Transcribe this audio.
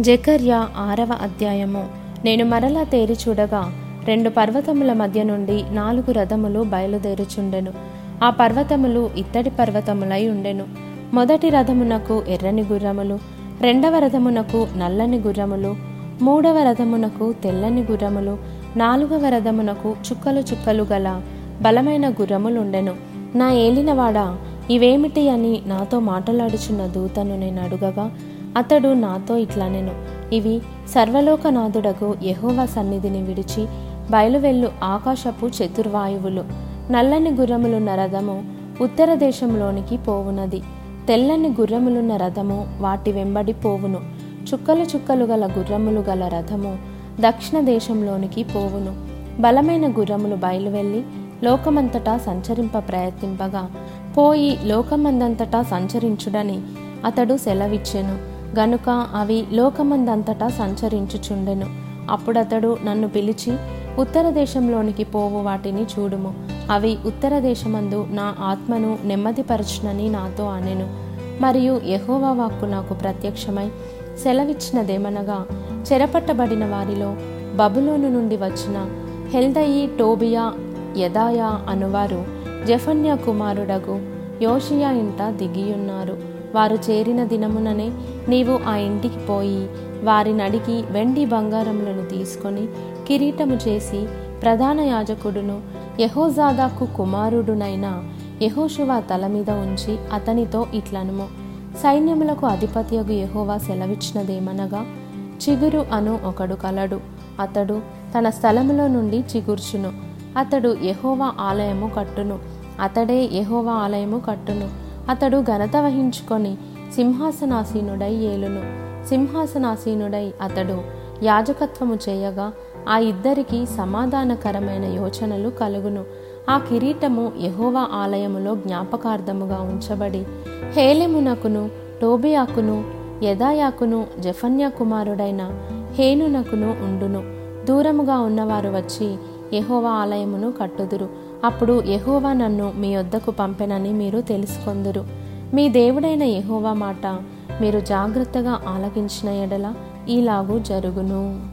జకర్య ఆరవ అధ్యాయము. నేను మరలా తేరి చూడగా రెండు పర్వతముల మధ్య నుండి నాలుగు రథములు బయలుదేరుచుండెను. ఆ పర్వతములు ఇత్తడి పర్వతములై ఉండెను. మొదటి రథమునకు ఎర్రని గుర్రములు రెండవ రథమునకు నల్లని గుర్రములు మూడవ రథమునకు తెల్లని గుర్రములు నాలుగవ రథమునకు చుక్కలు చుక్కలు గల బలమైన గుర్రములుండెను. నా ఏలినవాడా ఇవేమిటి అని నాతో మాట్లాడుచున్న దూతను నేను అడుగగా అతడు నాతో ఇట్లనెను ఇవి సర్వలోకనాథుడకు యహోవా సన్నిధిని విడిచి బయలువెళ్ళు ఆకాశపు చతుర్వాయువులు. నల్లని గుర్రములున్న రథము ఉత్తర దేశంలోనికి పోవునది. తెల్లని గుర్రములున్న రథము వాటి వెంబడి పోవును. చుక్కలు చుక్కలు గల గుర్రములు గల రథము దక్షిణ దేశంలోనికి పోవును. బలమైన గుర్రములు బయలువెళ్ళి లోకమంతటా సంచరింప ప్రయత్నింపగా పోయి లోకమందంతటా సంచరించుడని అతడు సెలవిచ్చెను. గనుక అవి లోకమందంతటా సంచరించుచుండెను. అప్పుడతడు నన్ను పిలిచి ఉత్తర దేశంలోనికి పోవు వాటిని చూడుము. అవి ఉత్తర దేశమందు నా ఆత్మను నెమ్మదిపరచునని నాతో అనెను. మరియు యహోవా వాక్కు నాకు ప్రత్యక్షమై సెలవిచ్చినదేమనగా చెరపట్టబడిన వారిలో బబులోను నుండి వచ్చిన హెల్దయి టోబియా యదాయా అనువారు జఫన్య కుమారుడగు యోషియా ఇంట దిగియున్నారు. వారు చేరిన దినముననే నీవు ఆ ఇంటికి పోయి వారిని అడిగి వెండి బంగారములను తీసుకొని కిరీటము చేసి ప్రధాన యాజకుడును యహోజాదాకు కుమారుడునైన యహోషువా తల మీద ఉంచి అతనితో ఇట్లనుము. సైన్యములకు అధిపత్యగు యహోవా సెలవిచ్చినదేమనగా చిగురు అను ఒకడు కలడు. అతడు తన స్థలములో నుండి చిగుర్చును. అతడు యహోవా ఆలయము కట్టును. అతడే యహోవా ఆలయము కట్టును. అతడు ఘనత వహించుకొని సింహాసనాసీనుడై ఏలును. సింహాసనాసీనుడై అతడు యాజకత్వము చేయగా ఆ ఇద్దరికి సమాధానకరమైన యోచనలు కలుగును. ఆ కిరీటము యహోవా ఆలయములో జ్ఞాపకార్థముగా ఉంచబడి హేలెమునకును టోబియాకును యదాయాకును జఫన్యా కుమారుడైన హేనునకును ఉండును. దూరముగా ఉన్నవారు వచ్చి యహోవా ఆలయమును కట్టుదురు. అప్పుడు యహోవా నన్ను మీ వద్దకు పంపెనని మీరు తెలుసుకొందురు. మీ దేవుడైన యహోవా మాట మీరు జాగ్రత్తగా ఆలకించిన ఎడల ఈలాగు జరుగును.